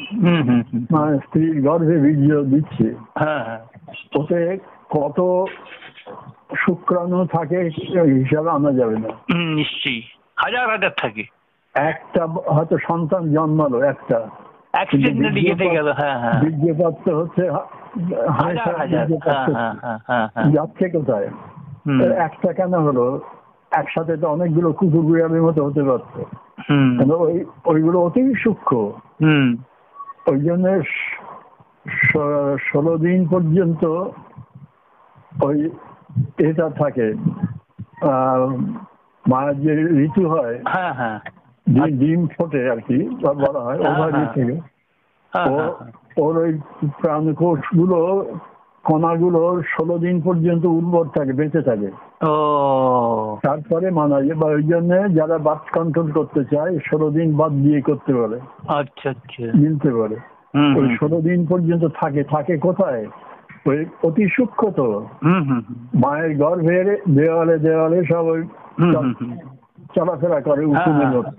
মানে স্ত্রীর গর্ভে বীর্য দিচ্ছে। হ্যাঁ হ্যাঁ। ওতে কত শুক্রাণু থাকে হিসাবে আনা যাবে না। নিশ্চয়ই। হাজার হাজার থাকে। একটা হয়তো সন্তান জন্মালো একটা। বীর্যপাত হচ্ছে যাচ্ছে কোথায়? একটা কেন হলো? একসাথে তো অনেকগুলো কুকুর বিড়ালের মতো হতে পারতো। হুম। ওই ওইগুলো অতি সূক্ষ্ম। ওই জন্য ষোলো দিন পর্যন্ত ওই এটা থাকে। মায়ের যে ঋতু হয় হ্যাঁ হ্যাঁ। ডিম ফোটে আর কি বলা হয় হ্যাঁ, ওভার। থেকে। ওর ওই প্রাণকোষগুলো কণাগুলো ষোলো দিন পর্যন্ত উর্বর থাকে বেঁচে থাকে। ও। তারপরে মানা যায় বা ওই জন্য যারা বাদ কন্ট্রোল করতে চায় ষোলো দিন বাদ দিয়ে করতে পারে। আচ্ছা আচ্ছা। মিলতে পারে। ওই ষোলো দিন পর্যন্ত থাকে থাকে কোথায়? ওই অতি সূক্ষ্ম তো। হুম হুম হুম, মায়ের গর্ভের দেওয়ালে দেওয়ালে সব ওই। চলাফেরা করে হ্যাঁ, হ্যাঁ, মতো।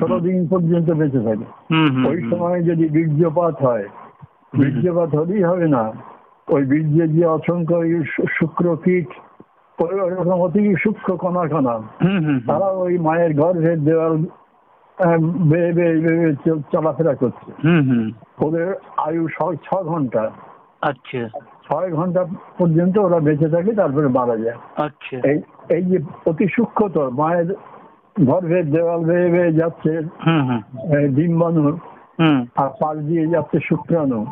ষোলো দিন পর্যন্ত বেঁচে থাকে। ওই সময় যদি বীর্যপাত হয় বীর্যপাত হলেই হবে না। ওই বীর্যে যে অসংখ্য শুক্র কীট ওরকম অতি সূক্ষ্ম কণা কণা তারা ওই মায়ের গর্ভের দেওয়াল বেয়ে বেয়ে বেয়ে চলাফেরা করছে। ওদের আয়ু ছয় ছ ঘণ্টা। আচ্ছা। ছয় ঘণ্টা পর্যন্ত ওরা বেঁচে থাকে তারপরে মারা যায়। আচ্ছা। এই এই যে অতি সূক্ষ্মতর মায়ের গর্ভের দেওয়াল বেয়ে বেয়ে যাচ্ছে ডিম্বাণু আর পাশ দিয়ে যাচ্ছে শুক্রাণু।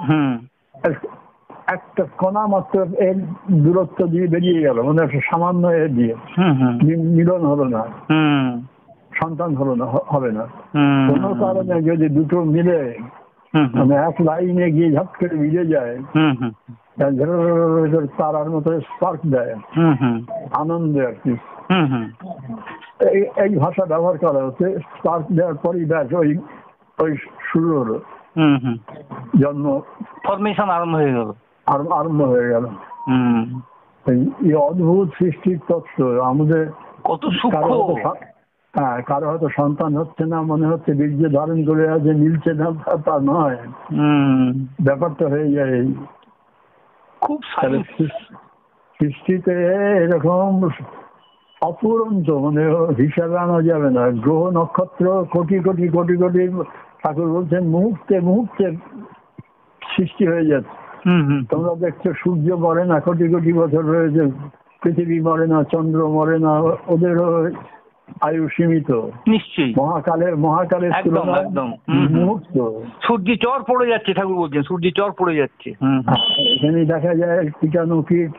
একটা কণা মাত্র এর দূরত্ব দিয়ে বেরিয়ে গেল। মানে একটা সামান্য এ দিয়ে। হুম হুম। মি- মিলন হলো না। সন্তান হলো না হবে না। হুম। কোনো কারণে যদি দুটো মিলে মানে এক লাইনে গিয়ে ঝপ করে মিলে যায় হুম হুম। তার তারার মতো স্পার্ক দেয়। হুম হুম। আনন্দে আর কি। হুম হুম। এই এই ভাষা ব্যবহার করা হচ্ছে। স্পার্ক দেওয়ার পরই ব্যাস ওই ওই শুরু হলো। হুম হুম। জন্ম ফরমেশন আরম্ভ হয়ে গেল। আর- আরম্ভ হয়ে গেল। এই- এই অদ্ভুত সৃষ্টির তত্ত্ব আমাদের কত হ্যাঁ কারও হয়তো সন্তান হচ্ছে না মনে হচ্ছে বীর্য ধারণ করে আছে মিলছে না তা- নয়। ব্যাপারটা হয়ে যায় এই। খুব সৃষ্টিতে এরকম অপুরন্ত মানে হিসাবে আনা যাবে না। গ্রহ নক্ষত্র কোটি কোটি কোটি কোটি ঠাকুর বলছেন মুহূর্তে মুহূর্তে সৃষ্টি হয়ে যাচ্ছে। তোমরা দেখছ সূর্য মরে না কোটি কোটি বছর রয়েছে পৃথিবী মরে না চন্দ্র মরে না ওদেরও আয়ু সীমিত। নিশ্চয়ই। মহাকালের মহাকালের একদম। মুহূর্ত। সূর্য চর পড়ে যাচ্ছে ঠাকুর বলছেন সূর্য চর পড়ে যাচ্ছে। এখানে দেখা যায় কীটাণু কীট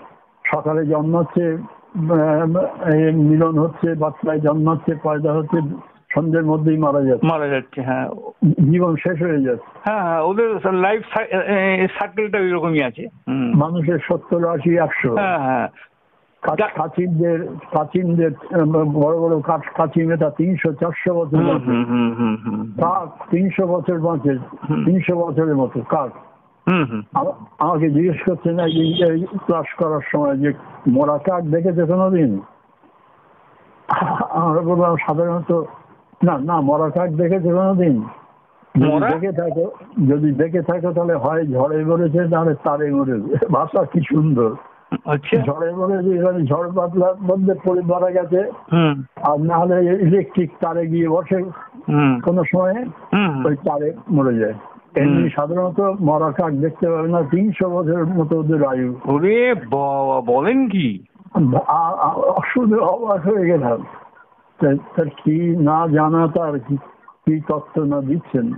সকালে জন্মাচ্ছে মিলন হচ্ছে বাচ্চায় জন্মাচ্ছে পয়দা হচ্ছে সন্ধ্যের মধ্যেই মারা যাচ্ছে। মারা যাচ্ছে হ্যাঁ। জীবন শেষ হয়ে যাচ্ছে। হ্যাঁ হ্যাঁ ওদের লাইফ সার্কেলটা ওই রকমই আছে। মানুষের সত্তর আশি একশো। হ্যাঁ হ্যাঁ। কাচিনদের কাচিনদের বড় বড় কাঠ- কাচি মেটা তিনশো চারশো বছর বাঁচে। কাক তিনশো বছর বাঁচে। তিনশো বছরের মতো কাক আমাকে জিজ্ঞেস করছেন একদিন এই ক্লাস করার সময় যে মরা কাক দেখেছে কোনোদিন? আমরা বললাম সাধারণত না না মরা কাক দেখেছে কোনোদিন? দেখে থাকো যদি দেখে থাকো তাহলে হয় ঝড়ে মরেছে তাহলে তারে মরেছে। (laughs) ভাষা কি সুন্দর। আচ্ছা। ঝড়ে মরেছে এখানে ঝড় বাদলার মধ্যে পড়ে মারা গেছে। আর না হলে ইলেকট্রিক তারে গিয়ে বসে কোনো সময় ওই তারে মরে যায়। এমনি সাধারণত মরা কাক দেখতে পাবে না তিনশো বছরের মতো ওদের আয়ু। ওরে বলেন কি? আ- অবাক হয়ে গেলাম। তার কি না জানা তার কি- কি তত্ত্ব না দিচ্ছেন?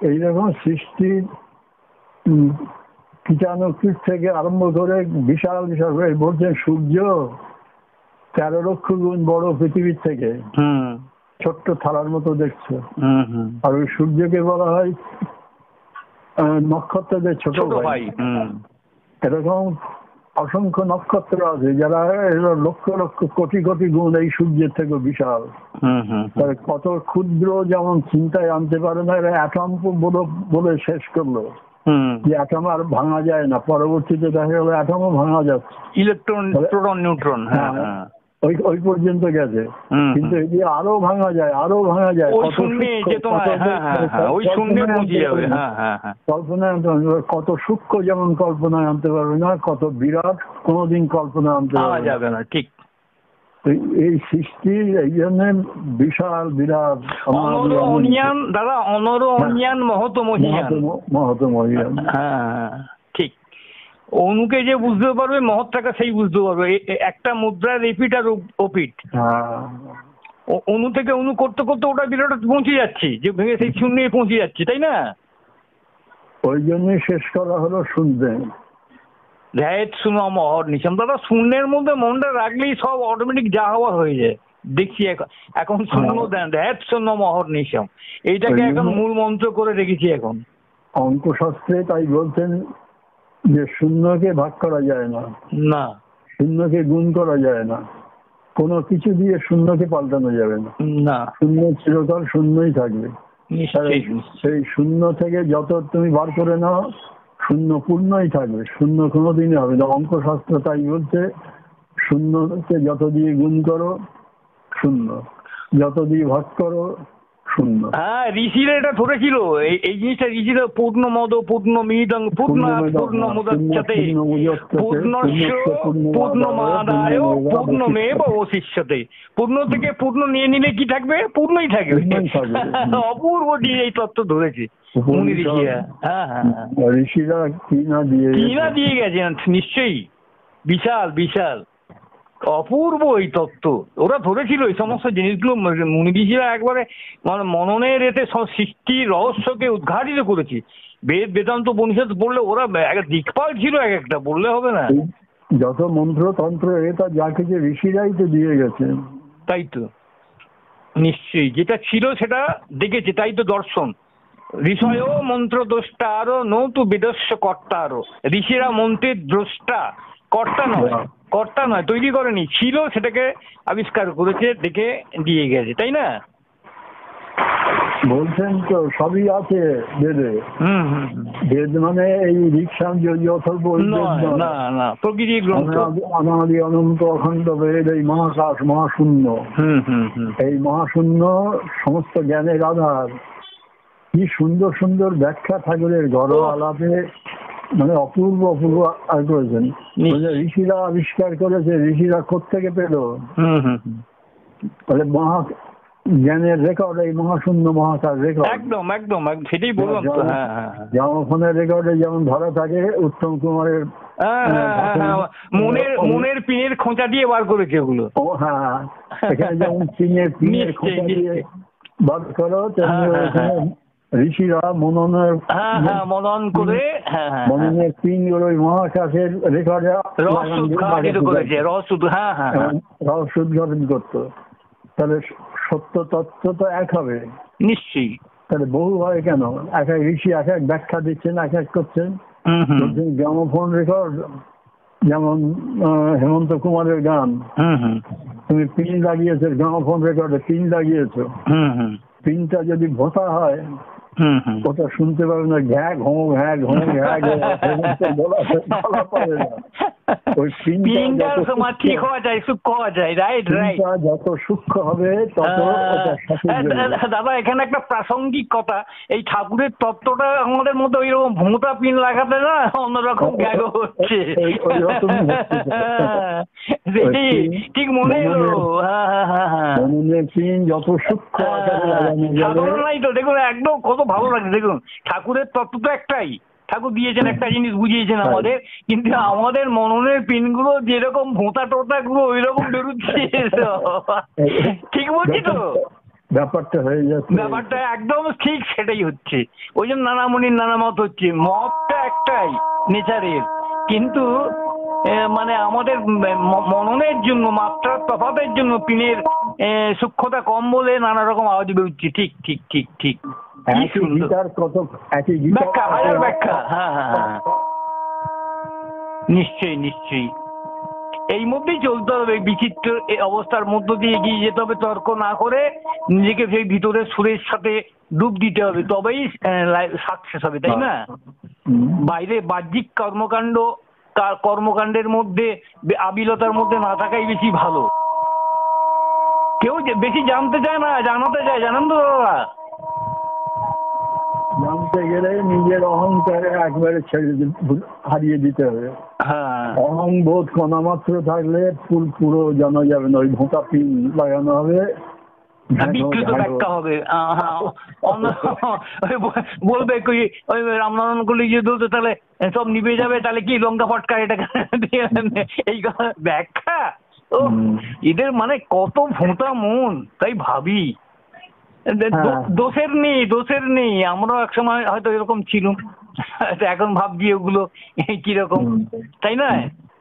এইরকম সৃষ্টি উম, কীটাণুকীট থেকে আরম্ভ করে বিশাল বিশাল বলছেন সূর্য তেরো লক্ষ গুণ বড় পৃথিবীর থেকে। হুম। ছোট্ট থালার মতো দেখছ। হুম হুম। আর ওই সূর্যকে বলা হয় আহ, নক্ষত্রদের ছোট ছোট ভাই। এরকম অসংখ্য নক্ষত্র আছে যারা লক্ষ লক্ষ কোটি কোটি গুণ এই সূর্যের থেকে বিশাল। কত ক্ষুদ্র যেমন চিন্তায় আনতে পারে না এরা অ্যাটম বলে বলে শেষ করল। হুম। যে অ্যাটম আর ভাঙা যায় না। পরবর্তীতে দেখা গেল অ্যাটমও ভাঙা যাচ্ছে। ইলেকট্রন প্রোটন নিউট্রন হ্যাঁ হ্যাঁ। হ্যাঁ। ওই ওই পর্যন্ত গেছে। কিন্তু এই আরও ভাঙা যায় আরও ভাঙা যায় কত সূক্ষ্ম, হ্যাঁ হ্যাঁ হ্যাঁ কল্পনায় আনতে পারবে হ্যাঁ হ্যাঁ হ্যাঁ। কত যেমন কল্পনায় আনতে পারবে না কত বিরাট কোনোদিন কল্পনা আনতে পারবে না। যাবে না ঠিক। এই- সৃষ্টি এই জন্য বিশাল বিরাট দাদা অনর অনিয়ান মহত মহিয়ান মহত মহিয়ান হ্যাঁ হ্যাঁ, অনুকে যে বুঝতে পারবে মহৎটাকে সেই বুঝতে পারবে। একটা মুদ্রার রিপিট আর ওপিট হ্যাঁ। অনু থেকে অনু করতে করতে ওটা বিরাট পৌঁছে যাচ্ছে যে ভেঙে সেই শূন্যে পৌঁছে যাচ্ছে তাই না? ওই জন্যই শেষ করা হলো শুনতে ধ্যাত শুনো মহর নিশাম দাদা শূন্যের মধ্যে মনটা রাখলেই সব অটোমেটিক যা হওয়া হয়ে যায়। দেখছি এখন এখন শূন্য দেন। ধ্যাত শূন্য মহর নিশাম এইটাকে এখন মূল মন্ত্র করে রেখেছি এখন। অঙ্কশাস্ত্রে তাই বলছেন যে শূন্যকে ভাগ করা যায় না। না। শূন্যকে গুণ করা যায় না। কোনো কিছু দিয়ে শূন্যকে পাল্টানো যাবে না। না। শূন্য চিরকাল শূন্যই থাকবে। সেই শূন্য থেকে যত তুমি বার করে নাও শূন্য পূর্ণই থাকবে। শূন্য কোনোদিনই হবে না। অঙ্কশাস্ত্র তাই বলছে শূন্যকে যত দিয়ে গুণ করো শূন্য। যত দিয়ে ভাগ করো শূন্য হ্যাঁ ঋষিরা এটা ধরেছিল এই জিনিসটা ঋষিরা পূর্ণ মদ পূর্ণ মিদং পূর্ণ পূর্ণ মুদচ্ছতে পূর্ণস্য পূর্ণ মাদায় পূর্ণমেব অবশিষ্যতে পূর্ণ থেকে পূর্ণ নিয়ে নিলে কি থাকবে? পূর্ণই থাকবে। অপূর্ব দিয়ে এই তত্ত্ব ধরেছে। মুনি ঋষিরা হ্যাঁ হ্যাঁ হ্যাঁ। ঋষিরা কি না দিয়ে কি না দিয়ে গেছেন নিশ্চয়ই। বিশাল বিশাল। অপূর্ব এই তত্ত্ব। ওরা ধরেছিল এই সমস্ত জিনিসগুলো ম- মুনি ঋষিরা একবারে মানে মননের এতে সব সৃষ্টির রহস্যকে উদ্ঘাটিত করেছে। বেদ বেদান্ত উপনিষদ পড়লে ওরা এক দিকপাল ছিল এক একটা বললে হবে না। যত মন্ত্র তন্ত্র এটা যা কিছু ঋষিরাই তো দিয়ে গেছে। তাই তো। নিশ্চয়ই যেটা ছিল সেটা দেখেছে তাই তো দর্শন। ঋষয় মন্ত্র দ্রষ্টা আরও নৌতু বিদস্য কর্তা আরও ঋষিরা মন্ত্রের দ্রষ্টা কর্তা নয়। কর্তা নয় তৈরি করেনি। ছিল সেটাকে আবিষ্কার করেছে দেখে দিয়ে গেছে তাই না? বলছেন তো সবই আছে বেদে। বেদ মানে এই রিক্সা অথর্ব। না না প্রকৃতির গ্রন্থ। অনাদি অনন্ত অখণ্ড বেদ এই মহাকাশ মহাশূন্য। হুম হুম হুম। এই মহাশূন্য সমস্ত জ্ঞানের আধার। কি সুন্দর সুন্দর ব্যাখ্যা ঠাকুরের ঘরোয়া আলাপে মানে অপূর্ব অপূর্ব আর করেছেন নিশ্চয়। ঋষিরা আবিষ্কার করেছে ঋষিরা কোথেকে পেল? হুম। মহা জ্ঞানের রেকর্ড এই মহাশূন্য মহাকাশ রেকর্ড একদম একদম সেটাই বললাম হ্যাঁ রেকর্ডে যেমন ধরা থাকে উত্তম কুমারের হ্যাঁ, হ্যাঁ, হ্যাঁ। মনের মনের পিনের খোঁচা দিয়ে বার করেছে ওগুলো। ও হ্যাঁ এখানে যেমন পিনের পিনের খোঁচা দিয়ে বার করো তেমনি ঋষিরা মননের হ্যাঁ হ্যাঁ মনন করে হ্যাঁ হ্যাঁ মননের পিনগুলো ওই মহাকাশের উদ্ঘাটিত করেছে হ্যাঁ হ্যাঁ হ্যাঁ। উদ্ঘাটন করতো। তাহলে সত্য তত্ত্ব তো এক হবে। নিশ্চয়ই। তাহলে বহু হয় কেন? এক এক ঋষি এক এক ব্যাখ্যা দিচ্ছেন এক এক করছেন। গ্রামোফোন রেকর্ড যেমন হেমন্ত কুমারের গান। হুম হুম। তুমি পিন লাগিয়েছো গ্রামোফোন রেকর্ডে পিন লাগিয়েছো। হুম হুম। পিনটা যদি ভোতা হয় ওটা শুনতে পাবে না ঘ্যা ঘো ঘ্যা ঘো ঘ্যা পাবে না ওই ঠিক হওয়া যায় সূক্ষ্ম হওয়া যায় রাইট রাইট যত সূক্ষ্ম হবে তত। দাদা এখানে একটা প্রাসঙ্গিক কথা এই ঠাকুরের তত্ত্বটা আমাদের মধ্যে ওই রকম ভোঁতা পিন লাগাতে না অন্যরকম হচ্ছে ঠিক মনে এলো হ্যাঁ হ্যাঁ হ্যাঁ হ্যাঁ পিন যত সূক্ষ্ম আকারে সাধারণ নাই তো দেখুন একদম কত ভালো লাগে দেখুন ঠাকুরের তত্ত্ব তো একটাই। ঠাকুর দিয়েছেন একটা জিনিস বুঝিয়েছেন হ্যাঁ। আমাদের কিন্তু আমাদের মননের পিনগুলো যেরকম ভোঁতা টোটা গুলো ওই রকম বেরোচ্ছে। (laughs) ঠিক বলছি তো? ব্যাপারটা হয়ে যাচ্ছে। ব্যাপারটা একদম ঠিক সেটাই হচ্ছে। ওই জন্য নানা মনির নানা মত হচ্ছে। মতটা একটাই নেচারের। কিন্তু মানে আমাদের মননের জন্য মাত্রার তফাতের জন্য পিনের সূক্ষ্মতা কম বলে নানা রকম আওয়াজ বেরোচ্ছে। ঠিক ঠিক ঠিক ঠিক। হ্যাঁ হ্যাঁ হ্যাঁ। নিশ্চয়ই নিশ্চয়ই। এই মধ্যেই চলতে হবে বিচিত্র এই অবস্থার মধ্য দিয়ে এগিয়ে যেতে হবে তর্ক না করে নিজেকে সেই ভিতরের সুরের সাথে ডুব দিতে হবে। তবেই সাকসেস হবে তাই না? বাইরে বাহ্যিক কর্মকাণ্ড কর্মকাণ্ডের মধ্যে আবিলতার মধ্যে না থাকাই বেশি ভালো। কেউ বেশি জানতে চায় না জানাতে চায় জানেন তো দাদা? জানতে গেলে নিজের অহংকারে একবারে ছেড়ে হারিয়ে দিতে হবে। হ্যাঁ। অহং বোধ থাকলে ফুল পুরো জানা যাবে না ওই ভোঁতা পিন লাগানো হবে। হ্যাঁ, হবে। হ্যাঁ, বলবে কি ওই রামনারায়ণ করলে যে দুধ তাহলে সব নিভে যাবে তাহলে কি লঙ্কা ফটকা এটা এই কথা ব্যাখ্যা? ও এদের মানে কত ভোঁতা মন তাই ভাবি। হ্যাঁ। দোষের নেই দোষের নেই আমরাও এক সময় হয়তো এরকম ছিলাম। (laughs) এখন ভাবছি ওগুলো (laughs) কীরকম তাই না?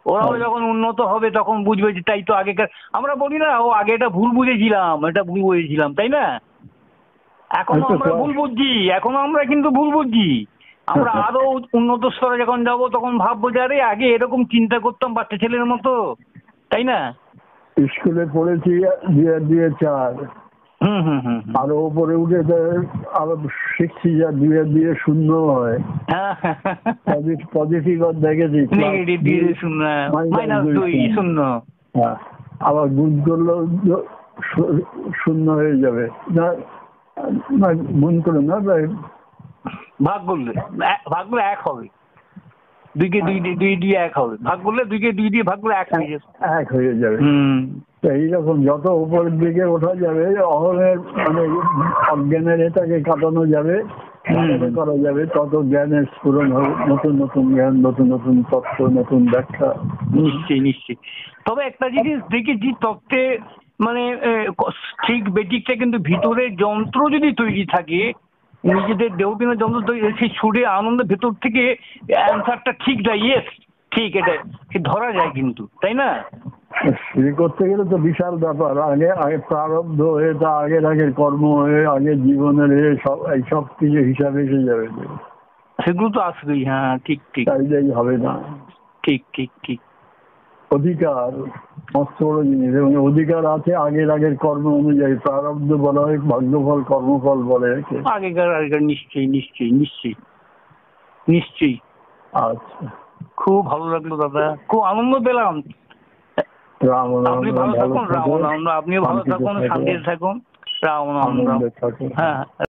ওরাও হ্যাঁ। যখন উন্নত হবে তখন বুঝবে যে তাই তো আগেকার আমরা বলি না ও আগে এটা ভুল বুঝেছিলাম এটা ভুল বুঝেছিলাম তাই না? এখন আমরা তো। ভুল বুঝছি এখনও আমরা কিন্তু ভুল বুঝছি। আমরা (laughs) আরও উন্নত স্তরে যখন যাব তখন ভাববো যে আরে আগে এরকম চিন্তা করতাম বাচ্চা ছেলের মতো। তাই না? স্কুলে পড়েছি দিয়ে দিয়ে চার। আরও উপরে উঠে আরও শিখছি যা দুয়ে দিয়ে শূন্য হয়। (laughs) পজিটিভ দেখেছি। শূন্য হ্যাঁ। আবার গুণ করলেও শূন্য হয়ে যাবে। না গুণ করে না ভাগ করলে ভাগ এক হবে। দুইকে দুই দিয়ে দুই দিয়ে এক হবে। ভাগ করলে দুইকে দুই দিয়ে ভাগ করলে এক হয়ে যাবে। এক হয়ে যাবে। হুম। তো এইরকম যত উপরের দিকে ওঠা যাবে অহনের মানে অজ্ঞানের এটাকে কাটানো যাবে করা যাবে তত জ্ঞানের স্ফুরণ হবে। নতুন নতুন জ্ঞান নতুন নতুন তত্ত্ব নতুন ব্যাখ্যা। নিশ্চয়ই নিশ্চয়ই। তবে একটা জিনিস দেখেছি তত্ত্বে মানে ঠিক বেটিকটা কিন্তু ভিতরে যন্ত্র যদি তৈরি থাকে নিজেদের দেহবিনা যন্ত্র তৈরি সেই সুরে আনন্দের ভেতর থেকে অ্যান্সারটা ঠিক যায় ইয়েস ঠিক এটা সে ধরা যায় কিন্তু তাই না? শুরু করতে গেলে তো বিশাল ব্যাপার আগে আগে প্রারব্ধ হয়ে তা আগের আগের কর্ম হয়ে আগের জীবনের হয়ে সব এই সব কিছু হিসাবে এসে যাবে। সেগুলো তো আসবেই হ্যাঁ ঠিক ঠিক। চাইলেই হবে না। ঠিক ঠিক ঠিক। অধিকার। জিনিস। এবং অধিকার আছে আগের আগের কর্ম অনুযায়ী প্রারব্ধ বলা হয় ভাগ্যফল কর্মফল বলে আগেকার আগেকার নিশ্চয়ই নিশ্চয়ই নিশ্চয়ই নিশ্চয়ই। আচ্ছা। খুব ভালো লাগল দাদা খুব আনন্দ পেলাম। রাম আপনি ভালো থাকুন রাম আপনিও ভালো থাকুন শান্তিতে থাকুন। রাম রাম থাকুন। হ্যাঁ।